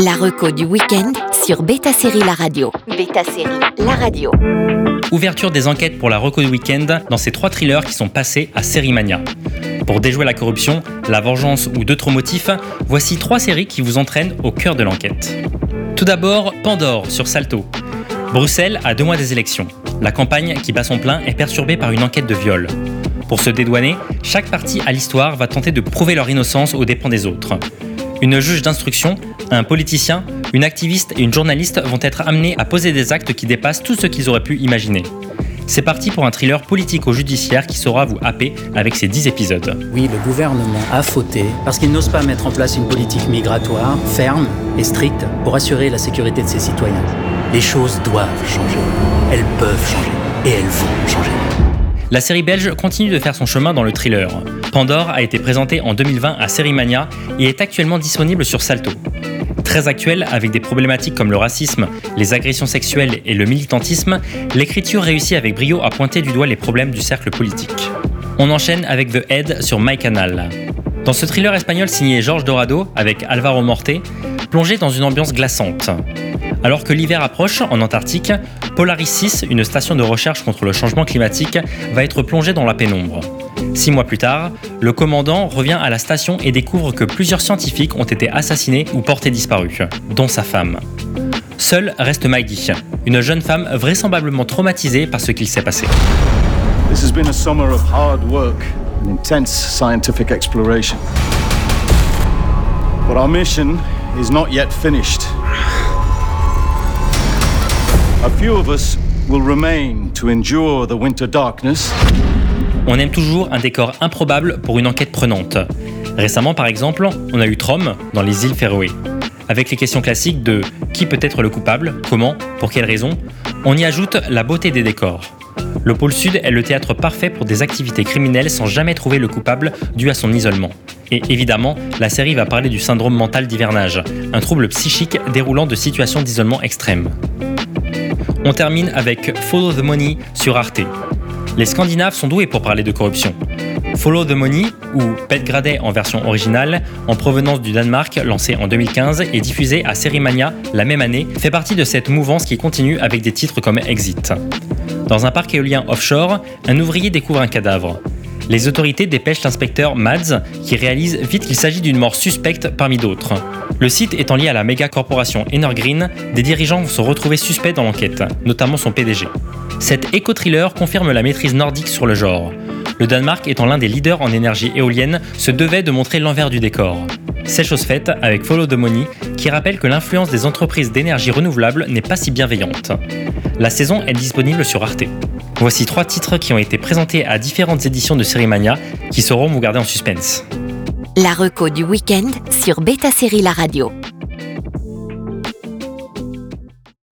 La reco du week-end sur Beta Série La Radio. Beta Série La Radio. Ouverture des enquêtes pour la reco du week-end dans ces trois thrillers qui sont passés à Série Mania. Pour déjouer la corruption, la vengeance ou d'autres motifs, voici trois séries qui vous entraînent au cœur de l'enquête. Tout d'abord, Pandore sur Salto. Bruxelles a deux mois des élections. La campagne qui bat son plein est perturbée par une enquête de viol. Pour se dédouaner, chaque partie à l'histoire va tenter de prouver leur innocence aux dépens des autres. Une juge d'instruction, un politicien, une activiste et une journaliste vont être amenés à poser des actes qui dépassent tout ce qu'ils auraient pu imaginer. C'est parti pour un thriller politico-judiciaire qui saura vous happer avec ses 10 épisodes. Oui, le gouvernement a fauté parce qu'il n'ose pas mettre en place une politique migratoire ferme et stricte pour assurer la sécurité de ses citoyens. Les choses doivent changer. Elles peuvent changer. Et elles vont changer. La série belge continue de faire son chemin dans le thriller. Pandore a été présenté en 2020 à Sérimania et est actuellement disponible sur Salto. Très actuel, avec des problématiques comme le racisme, les agressions sexuelles et le militantisme, l'écriture réussit avec brio à pointer du doigt les problèmes du cercle politique. On enchaîne avec The Head sur MyCanal. Dans ce thriller espagnol signé Georges Dorado avec Alvaro Morte, plongé dans une ambiance glaçante. Alors que l'hiver approche en Antarctique, Polaris 6, une station de recherche contre le changement climatique, va être plongée dans la pénombre. Six mois plus tard, le commandant revient à la station et découvre que plusieurs scientifiques ont été assassinés ou portés disparus, dont sa femme. Seule reste Maggie, une jeune femme vraisemblablement traumatisée par ce qu'il s'est passé. This has been a summer of hard work and intense scientific exploration. But our mission is not yet finished. On aime toujours un décor improbable pour une enquête prenante. Récemment, par exemple, on a eu Trom dans les îles Féroé. Avec les questions classiques de qui peut être le coupable, comment, pour quelles raisons, on y ajoute la beauté des décors. Le pôle Sud est le théâtre parfait pour des activités criminelles sans jamais trouver le coupable dû à son isolement. Et évidemment, la série va parler du syndrome mental d'hivernage, un trouble psychique déroulant de situations d'isolement extrême. On termine avec Follow the Money sur Arte. Les Scandinaves sont doués pour parler de corruption. Follow the Money, ou Pet Gradet en version originale, en provenance du Danemark, lancé en 2015 et diffusé à Sérimania la même année, fait partie de cette mouvance qui continue avec des titres comme Exit. Dans un parc éolien offshore, un ouvrier découvre un cadavre. Les autorités dépêchent l'inspecteur Mads, qui réalise vite qu'il s'agit d'une mort suspecte parmi d'autres. Le site étant lié à la méga corporation Energreen, des dirigeants vont se retrouver suspects dans l'enquête, notamment son PDG. Cet éco-thriller confirme la maîtrise nordique sur le genre. Le Danemark étant l'un des leaders en énergie éolienne, se devait de montrer l'envers du décor. C'est chose faite avec Follow the Money, qui rappelle que l'influence des entreprises d'énergie renouvelable n'est pas si bienveillante. La saison est disponible sur Arte. Voici trois titres qui ont été présentés à différentes éditions de Sérimania qui sauront vous garder en suspense. La reco du week-end sur Beta Série La Radio.